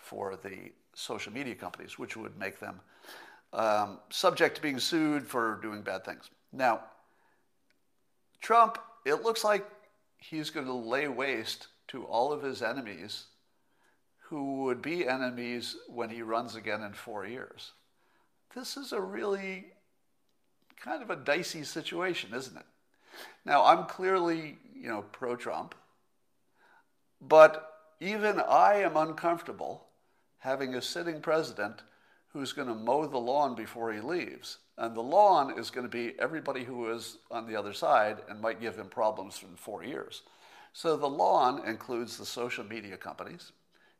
for the social media companies, which would make them um, subject to being sued for doing bad things. Now, Trump, it looks like he's going to lay waste to all of his enemies who would be enemies when he runs again in four years. This is a really kind of a dicey situation, isn't it? Now, I'm clearly, you know, pro Trump, but even I am uncomfortable having a sitting president who's going to mow the lawn before he leaves. And the lawn is going to be everybody who is on the other side and might give him problems in four years. So the lawn includes the social media companies.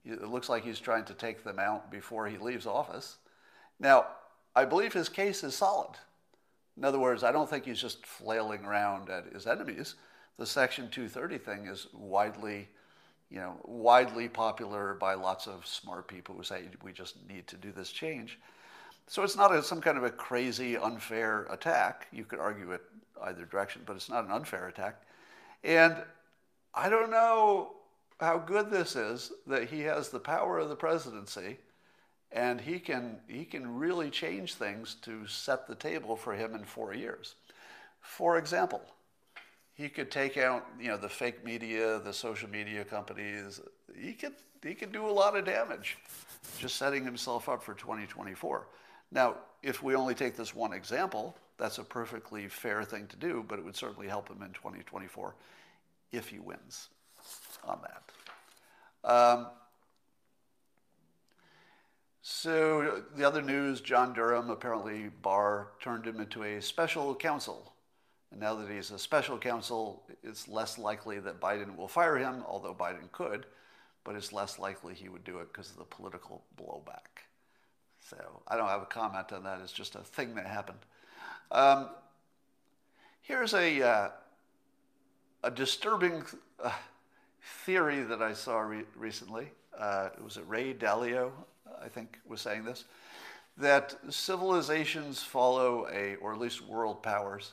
It looks like he's trying to take them out before he leaves office. Now, I believe his case is solid. In other words, I don't think he's just flailing around at his enemies, the Section 230 thing is widely, you know, widely popular by lots of smart people who say we just need to do this change. So it's not a, some kind of a crazy, unfair attack. You could argue it either direction, but it's not an unfair attack. And I don't know how good this is that he has the power of the presidency and he can, he can really change things to set the table for him in four years. For example, he could take out you know the fake media, the social media companies. He could he could do a lot of damage, just setting himself up for 2024. Now, if we only take this one example, that's a perfectly fair thing to do, but it would certainly help him in 2024 if he wins on that. Um, so the other news, John Durham, apparently Barr turned him into a special counsel. And now that he's a special counsel, it's less likely that Biden will fire him, although Biden could, but it's less likely he would do it because of the political blowback. So I don't have a comment on that. It's just a thing that happened. Um, here's a, uh, a disturbing uh, theory that I saw re- recently. Uh, it was Ray Dalio I think, was saying this, that civilizations follow a, or at least world powers,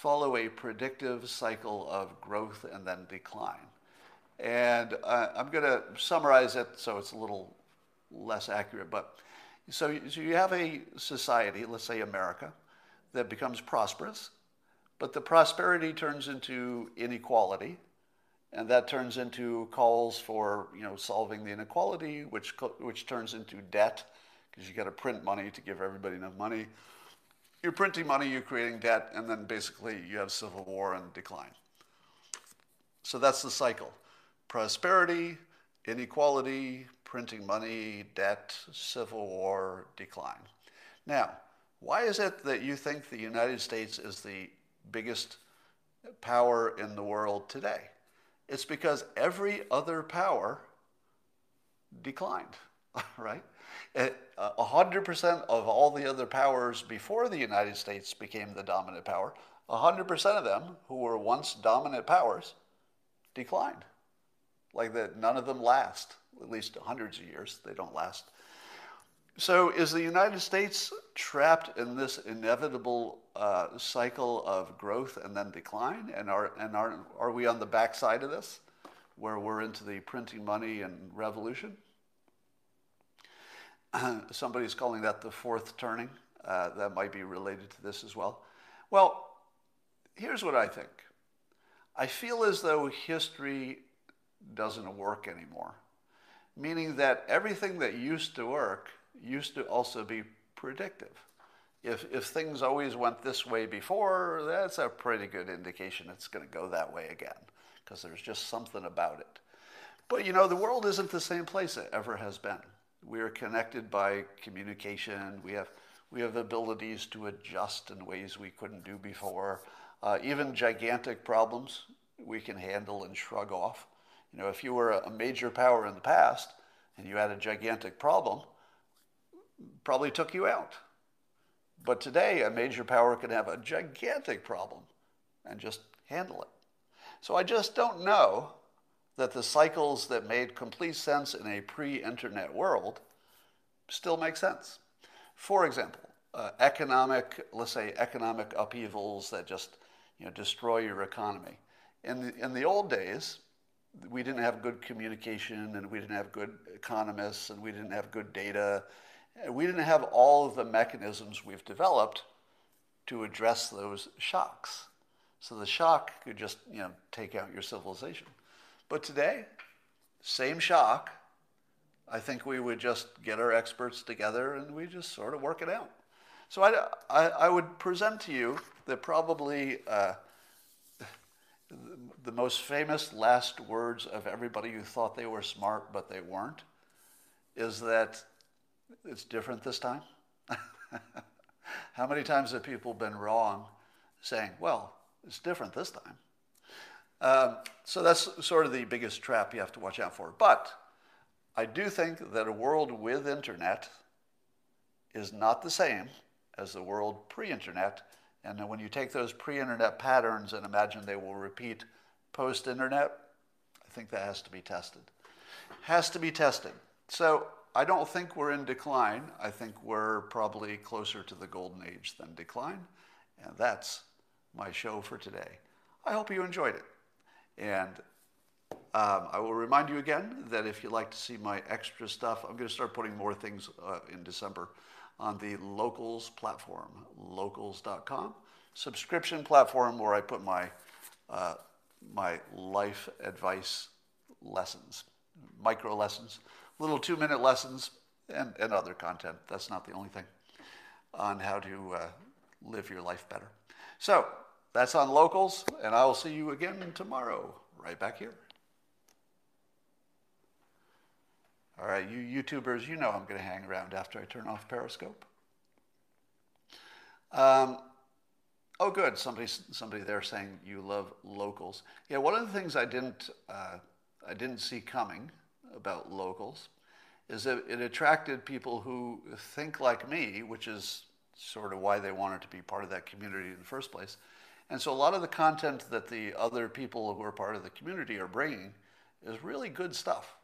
follow a predictive cycle of growth and then decline. And uh, I'm going to summarize it so it's a little less accurate. But so, so you have a society, let's say America, that becomes prosperous, but the prosperity turns into inequality, and that turns into calls for you know solving the inequality, which which turns into debt because you got to print money to give everybody enough money. You're printing money, you're creating debt, and then basically you have civil war and decline. So that's the cycle: prosperity, inequality, printing money, debt, civil war, decline. Now, why is it that you think the United States is the biggest power in the world today? It's because every other power declined, [LAUGHS] right? Uh, a hundred percent of all the other powers before the United States became the dominant power, a hundred percent of them who were once dominant powers declined. Like that, none of them last. At least hundreds of years, they don't last. So, is the United States trapped in this inevitable uh, cycle of growth and then decline? And, are, and are, are we on the backside of this, where we're into the printing money and revolution? [CLEARS THROAT] Somebody's calling that the fourth turning. Uh, that might be related to this as well. Well, here's what I think I feel as though history doesn't work anymore, meaning that everything that used to work used to also be predictive. If, if things always went this way before, that's a pretty good indication it's going to go that way again, because there's just something about it. But you know, the world isn't the same place it ever has been. We are connected by communication. We have, we have abilities to adjust in ways we couldn't do before. Uh, even gigantic problems we can handle and shrug off. You know, if you were a major power in the past and you had a gigantic problem, probably took you out. But today, a major power can have a gigantic problem and just handle it. So I just don't know that the cycles that made complete sense in a pre internet world still make sense. For example, uh, economic, let's say economic upheavals that just you know, destroy your economy. In the, in the old days, we didn't have good communication and we didn't have good economists and we didn't have good data we didn't have all of the mechanisms we've developed to address those shocks. So the shock could just, you know, take out your civilization. But today, same shock, I think we would just get our experts together and we just sort of work it out. So I, I, I would present to you that probably uh, the most famous last words of everybody who thought they were smart but they weren't is that it's different this time? [LAUGHS] How many times have people been wrong saying, well, it's different this time? Um, so that's sort of the biggest trap you have to watch out for. But I do think that a world with internet is not the same as the world pre internet. And when you take those pre internet patterns and imagine they will repeat post internet, I think that has to be tested. Has to be tested. So I don't think we're in decline. I think we're probably closer to the golden age than decline. And that's my show for today. I hope you enjoyed it. And um, I will remind you again that if you'd like to see my extra stuff, I'm going to start putting more things uh, in December on the Locals platform, locals.com, subscription platform where I put my, uh, my life advice lessons, micro lessons, little two minute lessons, and, and other content. That's not the only thing on how to uh, live your life better. So that's on Locals, and I will see you again tomorrow, right back here. All right, you YouTubers, you know I'm going to hang around after I turn off Periscope. Um, oh, good. Somebody, somebody there saying you love locals. Yeah, one of the things I didn't, uh, I didn't see coming about locals is that it attracted people who think like me, which is sort of why they wanted to be part of that community in the first place. And so a lot of the content that the other people who are part of the community are bringing is really good stuff.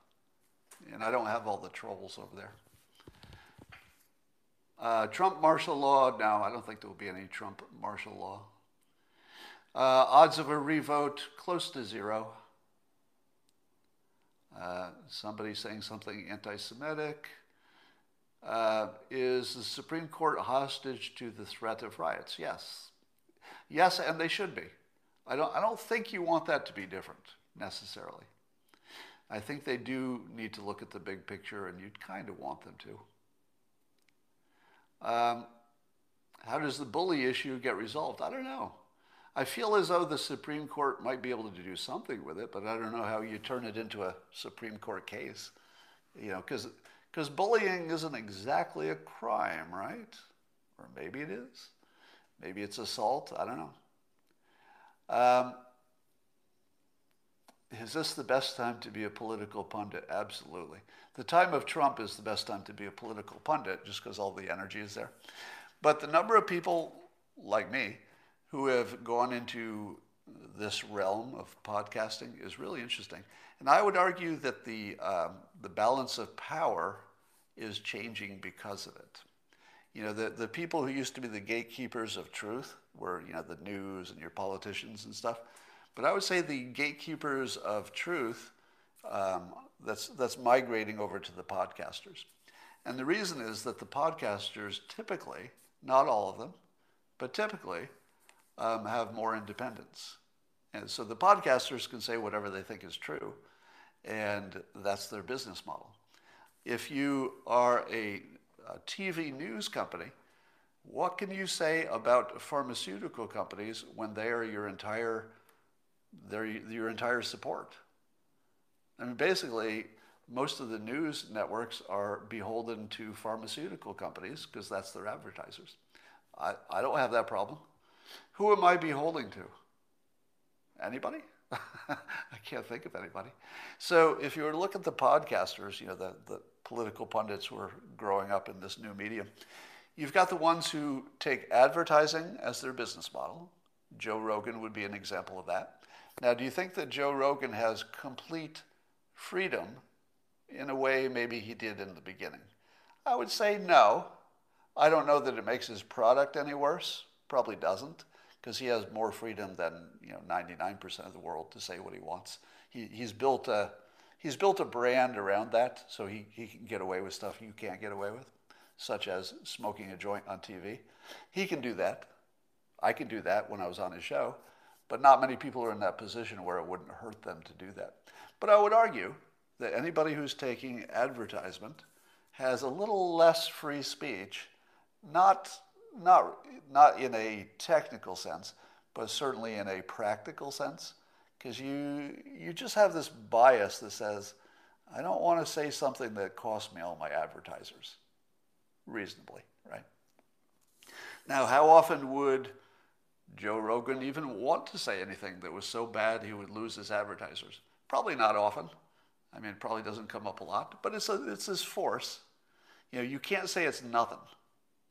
And I don't have all the trolls over there. Uh, Trump martial law, no, I don't think there will be any Trump martial law. Uh, odds of a revote, close to zero. Uh, somebody saying something anti Semitic. Uh, is the Supreme Court hostage to the threat of riots? Yes. Yes, and they should be. I don't, I don't think you want that to be different necessarily. I think they do need to look at the big picture, and you'd kind of want them to. Um, how does the bully issue get resolved? I don't know. I feel as though the Supreme Court might be able to do something with it, but I don't know how you turn it into a Supreme Court case. You know, because because bullying isn't exactly a crime, right? Or maybe it is. Maybe it's assault. I don't know. Um, is this the best time to be a political pundit? Absolutely. The time of Trump is the best time to be a political pundit just because all the energy is there. But the number of people like me who have gone into this realm of podcasting is really interesting. And I would argue that the, um, the balance of power is changing because of it. You know, the, the people who used to be the gatekeepers of truth were, you know, the news and your politicians and stuff but I would say the gatekeepers of truth, um, that's, that's migrating over to the podcasters. And the reason is that the podcasters typically, not all of them, but typically um, have more independence. And so the podcasters can say whatever they think is true, and that's their business model. If you are a, a TV news company, what can you say about pharmaceutical companies when they are your entire their, your entire support. I mean, basically, most of the news networks are beholden to pharmaceutical companies because that's their advertisers. I, I don't have that problem. Who am I beholden to? Anybody? [LAUGHS] I can't think of anybody. So if you were to look at the podcasters, you know, the, the political pundits who are growing up in this new medium, you've got the ones who take advertising as their business model. Joe Rogan would be an example of that. Now, do you think that Joe Rogan has complete freedom in a way maybe he did in the beginning? I would say no. I don't know that it makes his product any worse. Probably doesn't, because he has more freedom than you know 99% of the world to say what he wants. He, he's built a he's built a brand around that, so he, he can get away with stuff you can't get away with, such as smoking a joint on TV. He can do that. I can do that when I was on his show. But not many people are in that position where it wouldn't hurt them to do that. But I would argue that anybody who's taking advertisement has a little less free speech, not, not, not in a technical sense, but certainly in a practical sense, because you, you just have this bias that says, I don't want to say something that costs me all my advertisers, reasonably, right? Now, how often would Joe Rogan even want to say anything that was so bad he would lose his advertisers? Probably not often. I mean, it probably doesn't come up a lot, but it's, a, it's this force. You know, you can't say it's nothing.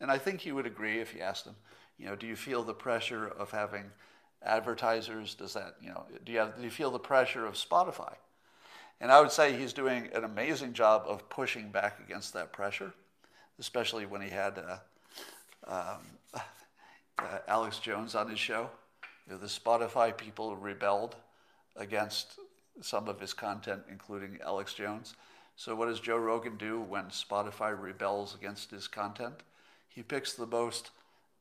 And I think he would agree if you asked him, you know, do you feel the pressure of having advertisers? Does that, you know, do you, have, do you feel the pressure of Spotify? And I would say he's doing an amazing job of pushing back against that pressure, especially when he had uh, um, uh, Alex Jones on his show. You know, the Spotify people rebelled against some of his content, including Alex Jones. So, what does Joe Rogan do when Spotify rebels against his content? He picks the most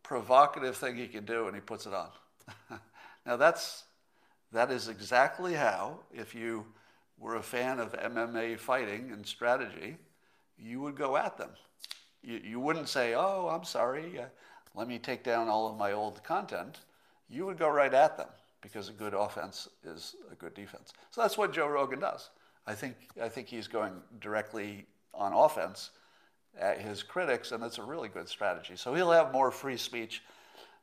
provocative thing he can do and he puts it on. [LAUGHS] now, that's, that is exactly how, if you were a fan of MMA fighting and strategy, you would go at them. You, you wouldn't say, oh, I'm sorry, uh, let me take down all of my old content. You would go right at them because a good offense is a good defense. So that's what Joe Rogan does. I think, I think he's going directly on offense at his critics, and it's a really good strategy. So he'll have more free speech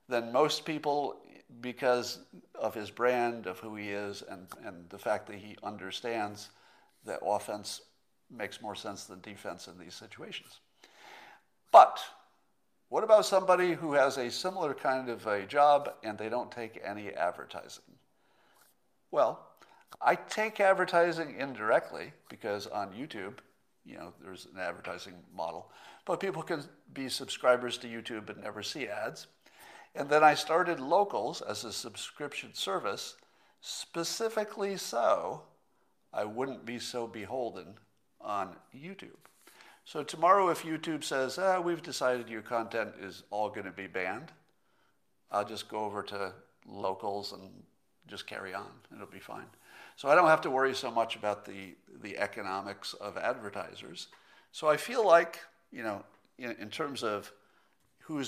than most people because of his brand, of who he is, and, and the fact that he understands that offense makes more sense than defense in these situations. But what about somebody who has a similar kind of a job and they don't take any advertising? Well, I take advertising indirectly because on YouTube, you know, there's an advertising model, but people can be subscribers to YouTube and never see ads. And then I started Locals as a subscription service, specifically so I wouldn't be so beholden on YouTube. So tomorrow, if YouTube says, ah, we've decided your content is all going to be banned, I'll just go over to Locals and just carry on. It'll be fine. So I don't have to worry so much about the, the economics of advertisers. So I feel like, you know, in, in terms of who's